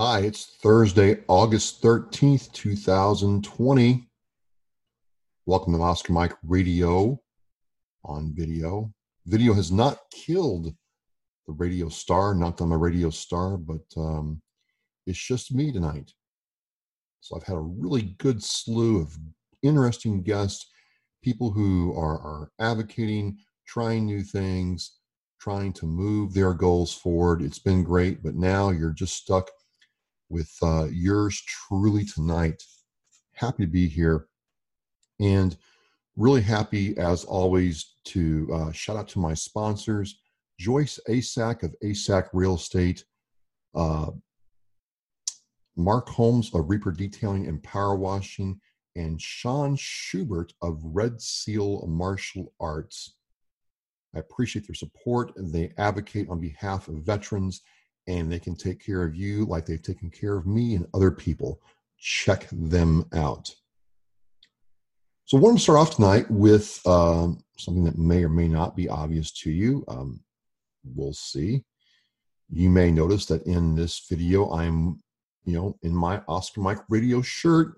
Hi, it's Thursday, August 13th, 2020. Welcome to Oscar Mike Radio on video. Video has not killed the radio star, knocked on my radio star, but um, it's just me tonight. So I've had a really good slew of interesting guests, people who are, are advocating, trying new things, trying to move their goals forward. It's been great, but now you're just stuck with uh, yours truly tonight. Happy to be here. And really happy, as always, to uh, shout out to my sponsors Joyce Asack of Asack Real Estate, uh, Mark Holmes of Reaper Detailing and Power Washing, and Sean Schubert of Red Seal Martial Arts. I appreciate their support. They advocate on behalf of veterans and they can take care of you like they've taken care of me and other people. Check them out. So, I want to start off tonight with um, something that may or may not be obvious to you. Um, we'll see. You may notice that in this video, I'm, you know, in my Oscar Mike radio shirt,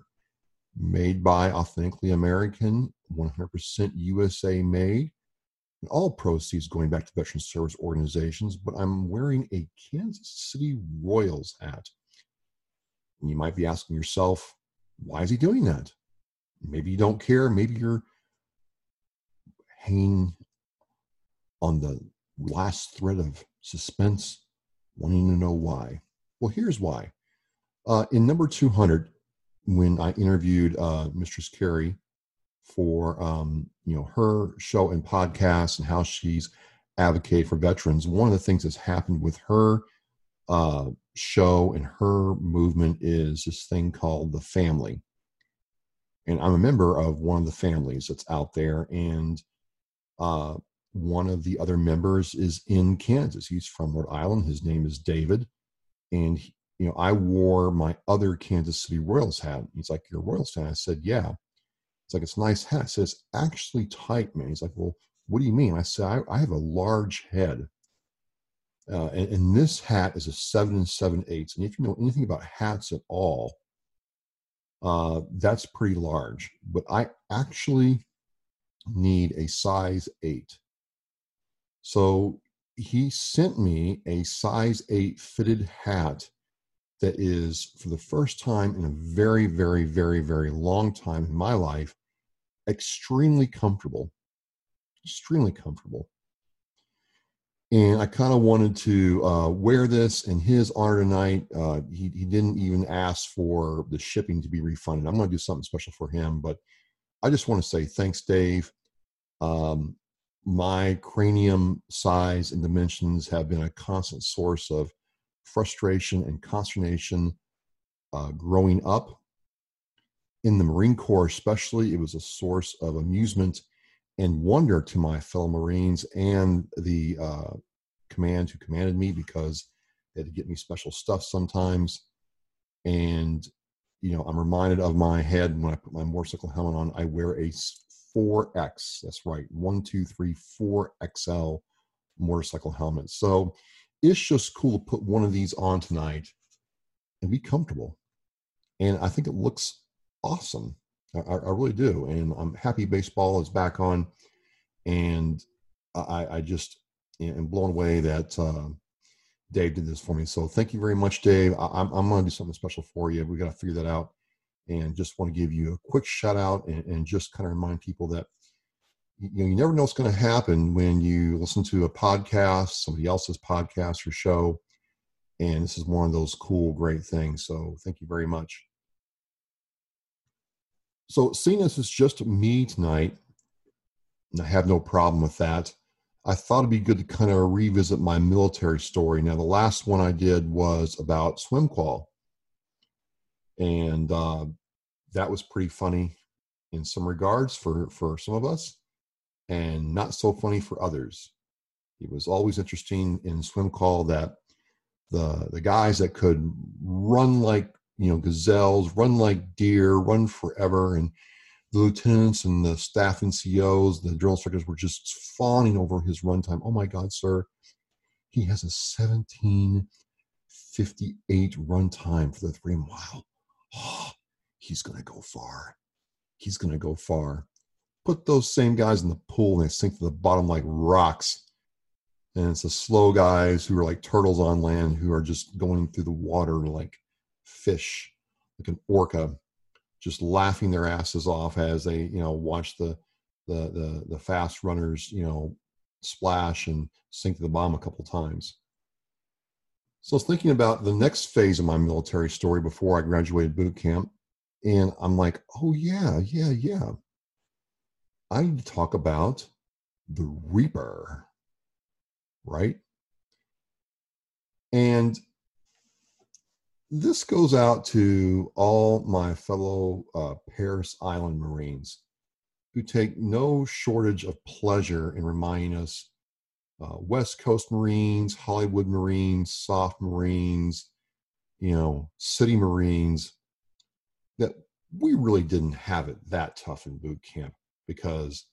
made by Authentically American, 100% USA made and all proceeds going back to veteran service organizations, but I'm wearing a Kansas City Royals hat. And you might be asking yourself, why is he doing that? Maybe you don't care. Maybe you're hanging on the last thread of suspense, wanting to know why. Well, here's why. Uh, in number 200, when I interviewed uh, Mistress Carrie for um, you know her show and podcast and how she's advocated for veterans. One of the things that's happened with her uh, show and her movement is this thing called the family. And I'm a member of one of the families that's out there, and uh, one of the other members is in Kansas. He's from Rhode Island. His name is David, and he, you know I wore my other Kansas City Royals hat. He's like, "You're Royals fan." I said, "Yeah." It's like, it's nice hat. It says, actually tight, man. He's like, well, what do you mean? I said, I, I have a large head. Uh, and, and, this hat is a seven and seven eighths. And if you know anything about hats at all, uh, that's pretty large. But I actually need a size eight. So he sent me a size eight fitted hat that is, for the first time in a very, very, very, very long time in my life, extremely comfortable, extremely comfortable. And I kind of wanted to uh, wear this in his honor tonight. Uh, he, he didn't even ask for the shipping to be refunded. I'm going to do something special for him, but I just want to say thanks, Dave. Um, my cranium size and dimensions have been a constant source of frustration and consternation uh, growing up in the Marine Corps, especially, it was a source of amusement and wonder to my fellow Marines and the uh, command who commanded me because they had to get me special stuff sometimes. And, you know, I'm reminded of my head when I put my motorcycle helmet on, I wear a 4X. That's right, one, two, three, four XL motorcycle helmet. So it's just cool to put one of these on tonight and be comfortable. And I think it looks awesome. I, I really do, and I'm happy baseball is back on, and I, I just am blown away that uh, Dave did this for me. So thank you very much, Dave. I, am I'm going to do something special for you. We got to figure that out, and just want to give you a quick shout out and, and just kind of remind people that you know you never know what's going to happen when you listen to a podcast, somebody else's podcast or show, and this is one of those cool, great things. So thank you very much. So, seeing as it's just me tonight, I have no problem with that. I thought it'd be good to kind of revisit my military story. Now, the last one I did was about swim SwimQual, and uh, that was pretty funny in some regards for for some of us, and not so funny for others. It was always interesting in swim SwimQual that the the guys that could run like you know gazelles run like deer run forever and the lieutenants and the staff NCOs, the drill instructors were just fawning over his runtime. Oh my God, sir, he has a 17 58 run time for the three mile. Oh, he's going to go far. He's going to go far. Put those same guys in the pool and they sink to the bottom like rocks. And it's the slow guys who are like turtles on land who are just going through the water like fish, like an orca, just laughing their asses off as they, you know, watch the the the, the fast runners, you know, splash and sink to the bottom a couple times. So I was thinking about the next phase of my military story before I graduated boot camp. And I'm like, oh, yeah, yeah, yeah. I need to talk about the Reaper, right? And this goes out to all my fellow uh, Parris Island Marines who take no shortage of pleasure in reminding us uh, West Coast Marines, Hollywood Marines, soft Marines, you know, city Marines, that we really didn't have it that tough in boot camp because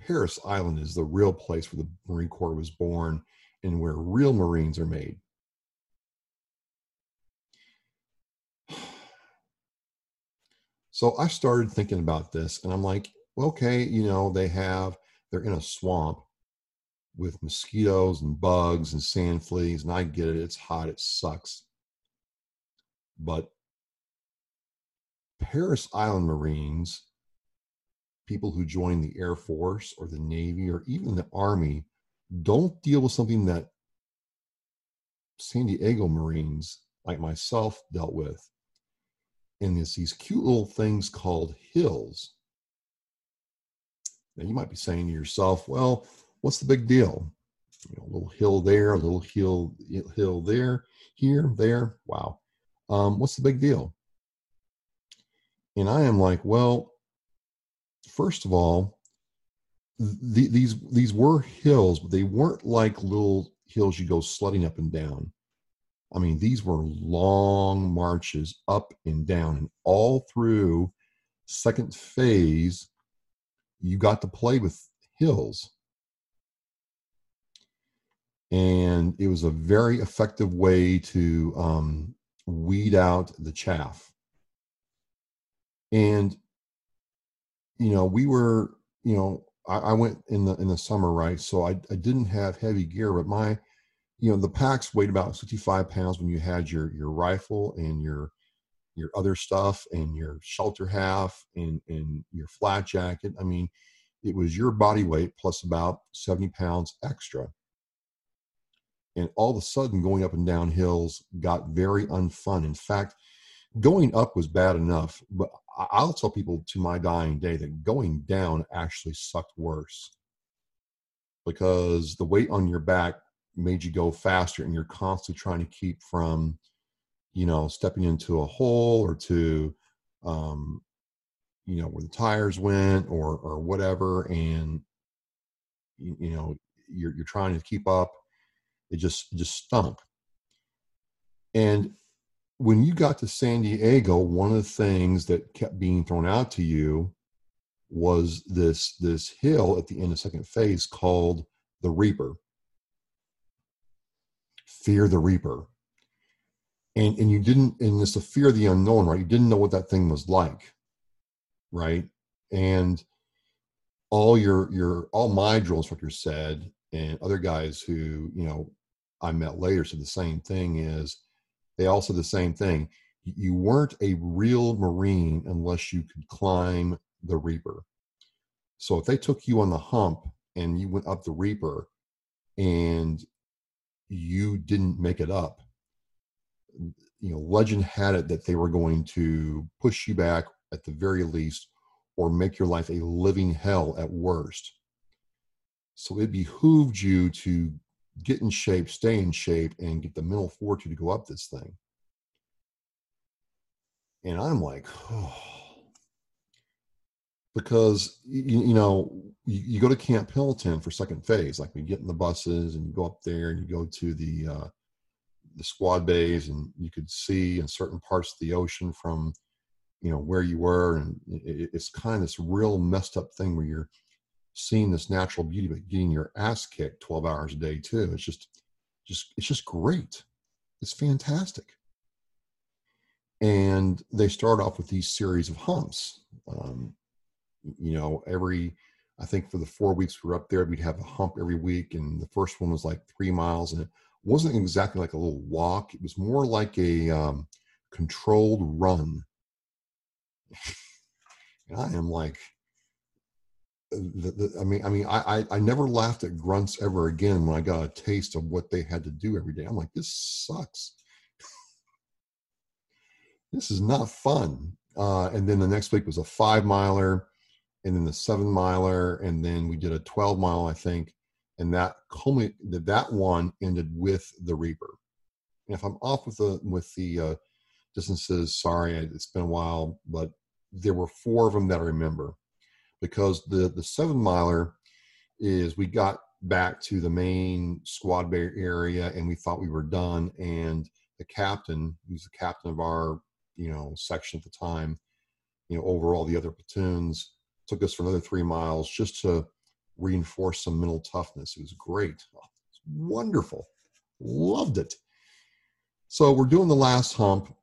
Parris Island is the real place where the Marine Corps was born and where real Marines are made. So I started thinking about this and I'm like, okay, you know, they have, they're in a swamp with mosquitoes and bugs and sand fleas, and I get it, it's hot, it sucks. But Parris Island Marines, people who join the Air Force or the Navy or even the Army, don't deal with something that San Diego Marines like myself dealt with. And it's these cute little things called hills. Now you might be saying to yourself, well, what's the big deal? You know, a little hill there, a little hill hill there, here, there. Wow. Um, what's the big deal? And I am like, well, first of all, the, these these were hills, but they weren't like little hills you go sledding up and down. I mean, these were long marches up and down, and all through second phase, you got to play with hills and it was a very effective way to um, weed out the chaff. And you know, we were, you know, I, I, went in the in the summer, right? So I, I didn't have heavy gear, but my, you know, the packs weighed about 65 pounds when you had your your rifle and your your other stuff and your shelter half and and your flat jacket. I mean, it was your body weight plus about 70 pounds extra. And all of a sudden going up and down hills got very unfun. In fact going up was bad enough but i'll tell people to my dying day that going down actually sucked worse. Because the weight on your back made you go faster and you're constantly trying to keep from you know stepping into a hole or to um you know where the tires went or or whatever and you, you know you're you're trying to keep up it just it just stunk. And when you got to San Diego, one of the things that kept being thrown out to you was this this hill at the end of second phase called the Reaper. Fear the Reaper. And and you didn't and it's the fear of the unknown, right? You didn't know what that thing was like. Right. And all your your all my drill instructors said and other guys who you know I met later said the same thing is they all said the same thing. You weren't a real Marine unless you could climb the Reaper. So if they took you on the hump and you went up the Reaper and you didn't make it up, you know, legend had it that they were going to push you back at the very least or make your life a living hell at worst. So it behooved you to get in shape, stay in shape, and get the mental fortitude to go up this thing. And I'm like, oh. Because you, you know you, you, go to Camp Pendleton for second phase, like we get in the buses and you go up there and you go to the uh, the squad bays and you could see in certain parts of the ocean from you know where you were, and it, it's kind of this real messed up thing where you're seeing this natural beauty, but getting your ass kicked 12 hours a day too. It's just, just, it's just great. It's fantastic. And they start off with these series of humps. Um, you know, every, I think for the four weeks we were up there, we'd have a hump every week. And the first one was like three miles. And it wasn't exactly like a little walk, it was more like a um, controlled run. and I am like, the, the, I mean, I mean, I, I, I never laughed at grunts ever again when I got a taste of what they had to do every day. I'm like, this sucks. this is not fun. Uh, and then the next week was a five miler, and then the seven miler, and then we did a 12 mile, I think. And that culminate that one ended with the Reaper. And if I'm off with the with the uh, distances, sorry, it's been a while, but there were four of them that I remember because the the seven miler is we got back to the main squad bay area and we thought we were done and the captain who's the captain of our you know section at the time you know over all the other platoons took us for another three miles just to reinforce some mental toughness it was great oh, it was wonderful loved it so we're doing the last hump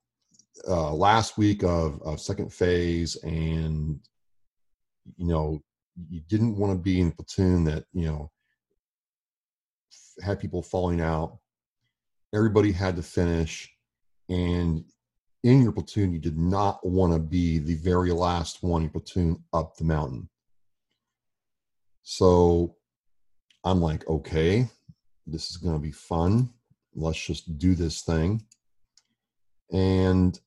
uh, last week of, of second phase and you know, you didn't want to be in a platoon that, you know, had people falling out. Everybody had to finish. And in your platoon, you did not want to be the very last one in platoon up the mountain. So I'm like, okay, this is going to be fun. Let's just do this thing. And,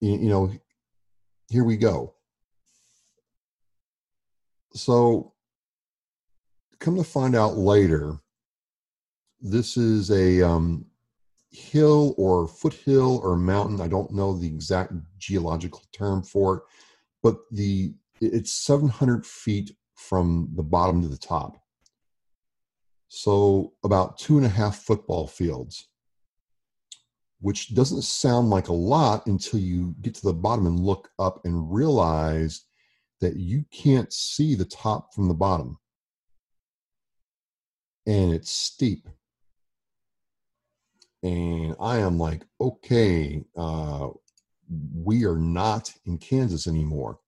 you know, here we go. So, come to find out later, this is a um, hill or foothill or mountain. I don't know the exact geological term for it, but the it's 700 feet from the bottom to the top. So about two and a half football fields which doesn't sound like a lot until you get to the bottom and look up and realize that you can't see the top from the bottom. And it's steep. And I am like, okay, uh, we are not in Kansas anymore.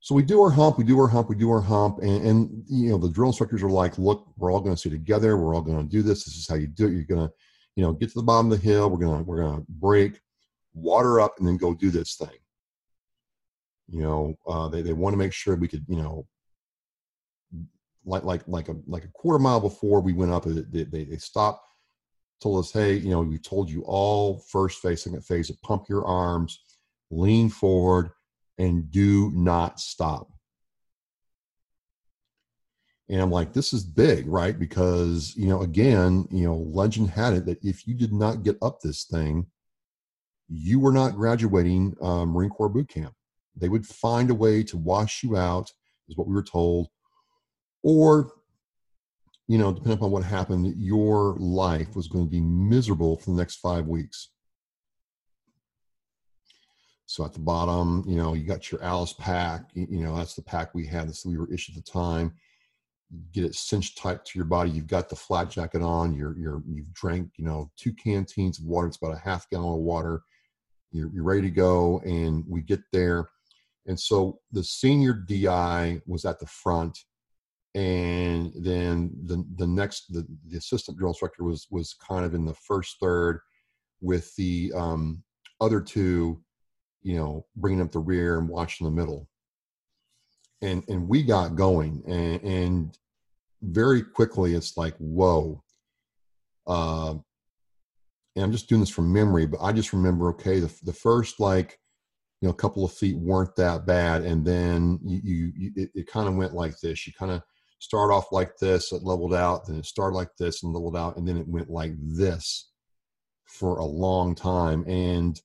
So we do our hump, we do our hump, we do our hump, and, and you know the drill instructors are like, "Look, we're all going to stay together. We're all going to do this. This is how you do it. You're going to you know, get to the bottom of the hill. We're gonna we're gonna break, water up, and then go do this thing. You know, uh, they they want to make sure we could, you know, like like like a like a quarter mile before we went up, they they, they stopped, told us, hey, you know, we told you all first phase, second phase to pump your arms, lean forward, and do not stop. And I'm like, this is big, right? Because, you know, again, you know, legend had it that if you did not get up this thing, you were not graduating um, Marine Corps boot camp. They would find a way to wash you out, is what we were told. Or, you know, depending upon what happened, your life was going to be miserable for the next five weeks. So at the bottom, you know, you got your ALICE pack. You know, that's the pack we had. That's we were issued at the time get it cinched tight to your body. You've got the flat jacket on. You're you're you've drank you know two canteens of water. It's about a half gallon of water. You're you're ready to go, and we get there, and so the senior DI was at the front, and then the the next the, the assistant drill instructor was was kind of in the first third, with the um, other two, you know, bringing up the rear and watching the middle. And and we got going and, and very quickly it's like whoa. Uh, and i'm just doing this from memory but i just remember okay the, the first like you know couple of feet weren't that bad. And then you, you, you it, it kind of went like this. You kind of start off like this it leveled out then it started like this and leveled out and then it went like this for a long time. And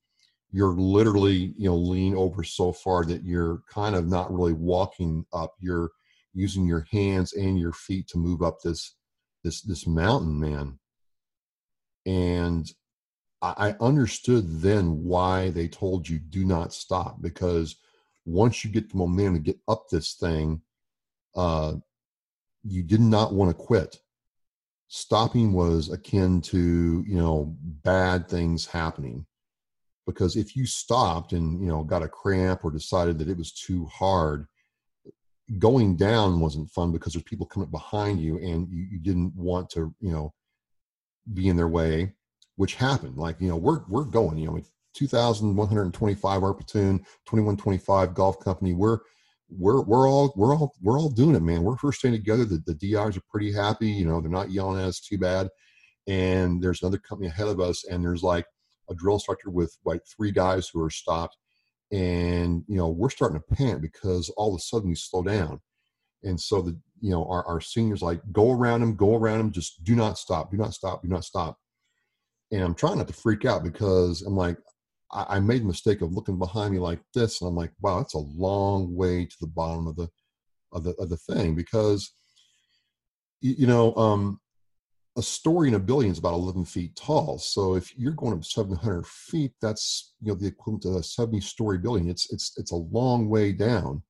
you're literally you know lean over so far that you're kind of not really walking up. You're using your hands and your feet to move up this this this mountain man. And i understood then why they told you do not stop because once you get the momentum to get up this thing uh you did not want to quit. Stopping was akin to you know bad things happening. Because if you stopped and you know got a cramp or decided that it was too hard going down wasn't fun because there's people coming behind you and you, you didn't want to you know be in their way which happened. Like you know we're we're going you know 2125 our platoon 2125 golf company we're we're we're all we're all we're all doing it man. We're first staying together. The, the drs are pretty happy you know they're not yelling at us too bad. And there's another company ahead of us and there's like a drill instructor with like three guys who are stopped. And you know we're starting to panic because all of a sudden we slow down. And so the you know our, our seniors like go around them go around them just do not stop do not stop do not stop. And i'm trying not to freak out because i'm like I, I made the mistake of looking behind me like this and i'm like wow that's a long way to the bottom of the of the of the thing because you, know um a story in a building is about 11 feet tall. So if you're going up 700 feet, that's you know the equivalent to a 70 story building. It's it's it's a long way down.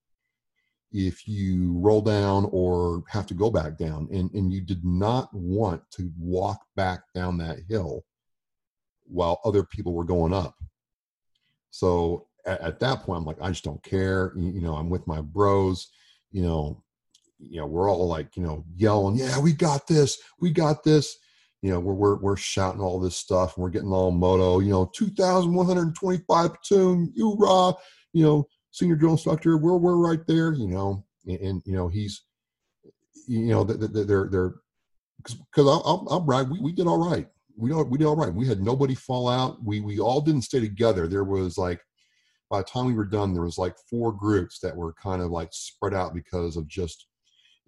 If you roll down or have to go back down, and and you did not want to walk back down that hill while other people were going up. So at, at that point, I'm like, I just don't care. You, you know, I'm with my bros. You know, you know, we're all like, you know, yelling, yeah, we got this, we got this. You know, we're, we're, we're shouting all this stuff and we're getting all moto, you know, 2,125 platoon, you raw, you know, senior drill instructor, we're, we're right there, you know, and, and you know, he's, you know, they're, they're, because I'll, I'll, I'll brag, we, we did all right. We, we did all right. We had nobody fall out. We, we all didn't stay together. There was like, by the time we were done, there was like four groups that were kind of like spread out because of just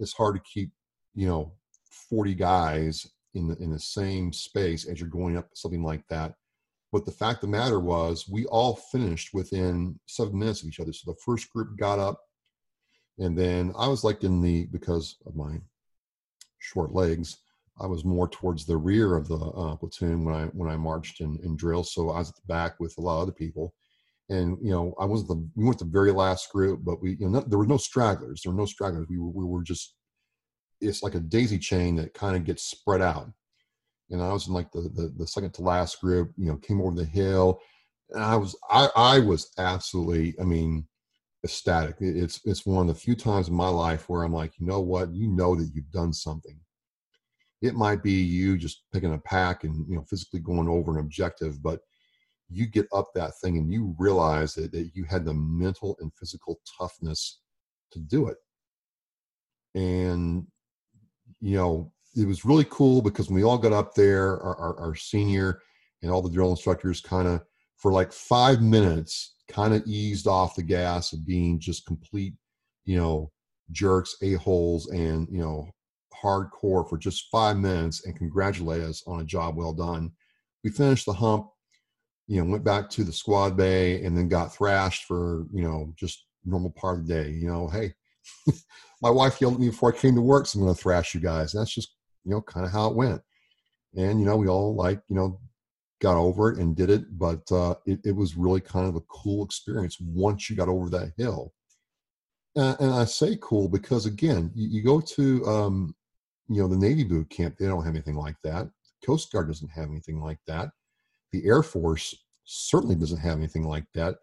it's hard to keep you know 40 guys in the in the same space as you're going up something like that but the fact of the matter was we all finished within seven minutes of each other so the first group got up and then i was like in the because of my short legs i was more towards the rear of the uh, platoon when i when i marched in, in drill so i was at the back with a lot of other people. And you know i wasn't the we weren't the very last group but we you know there were no stragglers there were no stragglers. We were, we were just it's like a daisy chain that kind of gets spread out. And i was in like the, the, the second to last group you know came over the hill and i was i i was absolutely i mean ecstatic. It's it's one of the few times in my life where i'm like you know what? You know that you've done something it might be you just picking a pack and you know physically going over an objective but you get up that thing and you realize that, that you had the mental and physical toughness to do it. And, you know, it was really cool because when we all got up there, our, our, our senior and all the drill instructors kind of, for like five minutes, kind of eased off the gas of being just complete, you know, jerks, a-holes, and, you know, hardcore for just five minutes and congratulate us on a job well done. We finished the hump you know, went back to the squad bay and then got thrashed for, you know, just normal part of the day. You know, hey, my wife yelled at me before I came to work, so I'm going to thrash you guys. And that's just, you know, kind of how it went. And, you know, we all like, you know, got over it and did it, but uh, it, it was really kind of a cool experience once you got over that hill. And, I say cool because, again, you, you go to, um, you know, the Navy boot camp, they don't have anything like that. Coast Guard doesn't have anything like that the Air Force certainly doesn't have anything like that.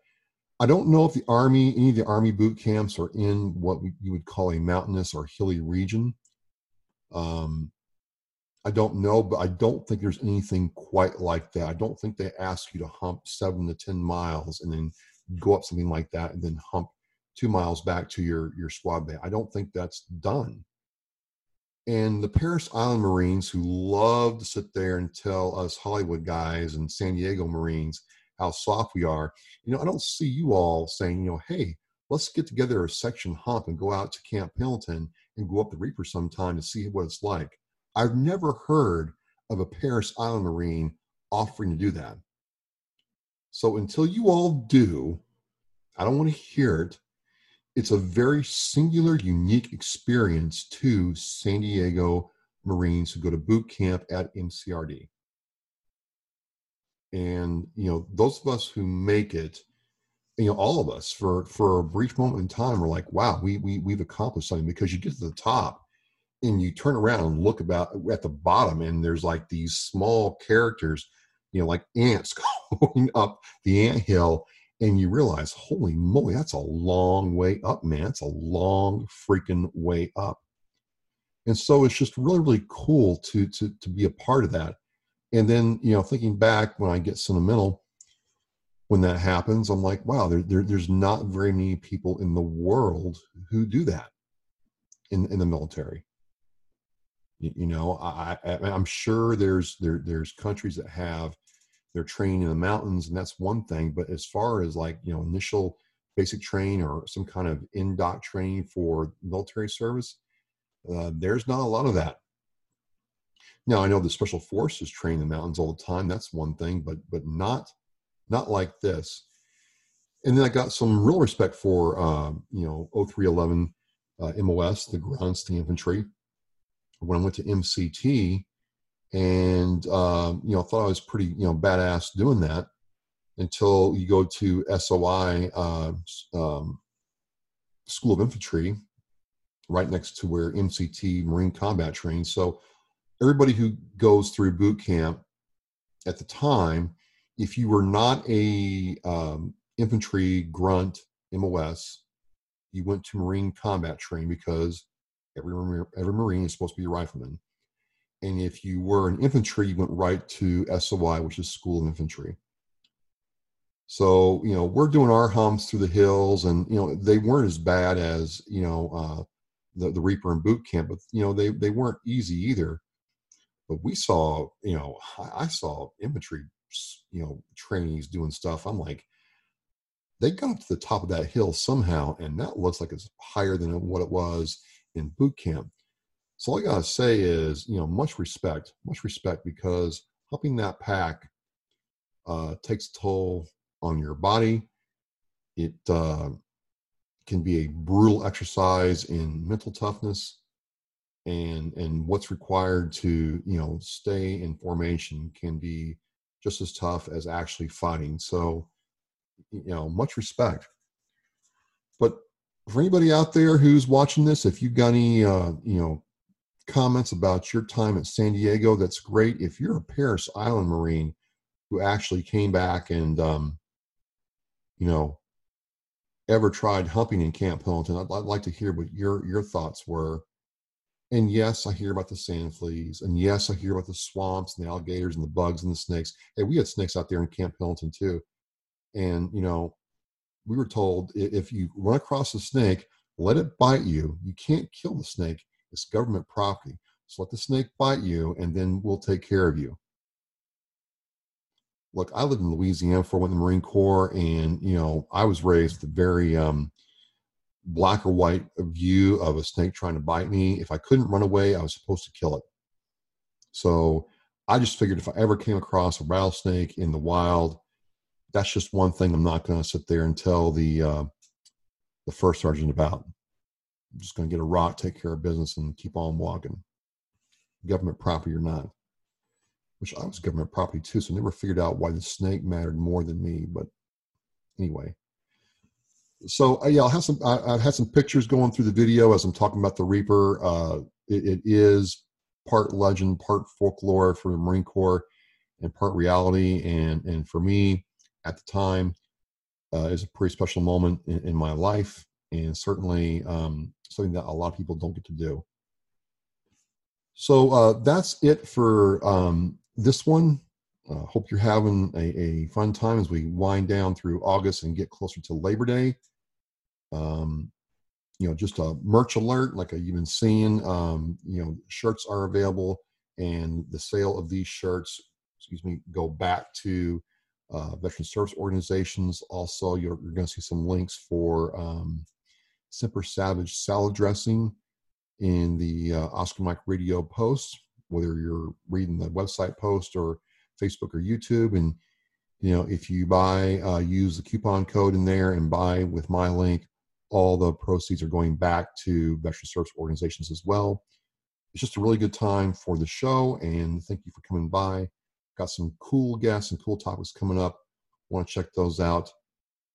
I don't know if the Army, any of the Army boot camps are in what you would call a mountainous or hilly region. Um, I don't know, but I don't think there's anything quite like that. I don't think they ask you to hump seven to 10 miles and then go up something like that and then hump two miles back to your, your squad bay. I don't think that's done. And the Parris Island Marines, who love to sit there and tell us Hollywood guys and San Diego Marines how soft we are, you know, I don't see you all saying, you know, hey, let's get together a section hump and go out to Camp Pendleton and go up the Reaper sometime to see what it's like. I've never heard of a Parris Island Marine offering to do that. So until you all do, I don't want to hear it it's a very singular, unique experience to San Diego Marines who go to boot camp at MCRD. And you know, those of us who make it, you know, all of us for for a brief moment in time, we're like, wow, we we we've accomplished something because you get to the top and you turn around and look about at the bottom and there's like these small characters you know like ants going up the ant hill and you realize holy moly that's a long way up man. It's a long freaking way up. And so it's just really really cool to to to be a part of that. And then you know thinking back when i get sentimental when that happens i'm like wow there, there there's not very many people in the world who do that in in the military. You, you know, I, I I'm sure there's there there's countries that have their training in the mountains, and that's one thing. But as far as like you know, initial basic training or some kind of in doc training for military service, uh, there's not a lot of that. Now I know the special forces train in the mountains all the time. That's one thing, but but not not like this. And then I got some real respect for uh, you know 0311 uh, MOS, the ground infantry when I went to MCT, and um, you know I thought I was pretty you know badass doing that until you go to SOI uh, um, School of Infantry, right next to where MCT Marine Combat trains. So everybody who goes through boot camp at the time, if you were not a um, infantry grunt MOS, you went to Marine Combat train because Every, every Marine is supposed to be a rifleman. And if you were an infantry, you went right to SOI, which is School of Infantry. So, you know, we're doing our humps through the hills, and, you know, they weren't as bad as, you know, uh, the, the Reaper and boot camp, but, you know, they, they weren't easy either. But we saw, you know, I, I saw infantry, you know, trainees doing stuff. I'm like, they got up to the top of that hill somehow, and that looks like it's higher than what it was in boot camp. So all I gotta say is, you know, much respect, much respect, because helping that pack uh, takes toll on your body. It uh, can be a brutal exercise in mental toughness, and and what's required to you know stay in formation can be just as tough as actually fighting. So, you know, much respect. But for anybody out there who's watching this, if you've got any, uh, you know, comments about your time at San Diego, that's great. If you're a Parris Island Marine who actually came back and, um, you know, ever tried humping in Camp Pendleton, I'd, I'd like to hear what your your thoughts were. And yes, I hear about the sand fleas, and yes, I hear about the swamps and the alligators and the bugs and the snakes. Hey, we had snakes out there in Camp Pendleton too, and you know, we were told if you run across a snake, let it bite you. You can't kill the snake. It's government property. So let the snake bite you, and then we'll take care of you. Look, I lived in Louisiana for when the Marine Corps, and you know I was raised a very um, black or white view of a snake trying to bite me. If I couldn't run away, I was supposed to kill it. So I just figured if I ever came across a rattlesnake in the wild, that's just one thing I'm not going to sit there and tell the uh, the first sergeant about. I'm just going to get a rock, take care of business, and keep on walking. Government property or not, which I was government property too, so I never figured out why the snake mattered more than me. But anyway, so uh, yeah, I'll have some. I, have had some pictures going through the video as I'm talking about the Reaper. Uh, it, it is part legend, part folklore for the Marine Corps, and part reality. And and for me, at the time uh, is a pretty special moment in, in my life and certainly um, something that a lot of people don't get to do. So uh, that's it for um, this one. Uh, hope you're having a, a, fun time as we wind down through August and get closer to Labor Day. Um, you know, just a merch alert, like you've been seeing. Um, you know, shirts are available, and the sale of these shirts, excuse me, go back to uh, veteran service organizations. Also, you're, you're going to see some links for um, Semper Savage salad dressing in the uh, Oscar Mike Radio post, whether you're reading the website post or Facebook or YouTube. And, you know, if you buy, uh, use the coupon code in there and buy with my link, all the proceeds are going back to veteran service organizations as well. It's just a really good time for the show, and thank you for coming by. Got some cool guests and cool topics coming up. Want to check those out.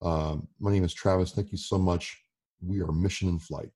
Um, my name is Travis. Thank you so much. We are mission in flight.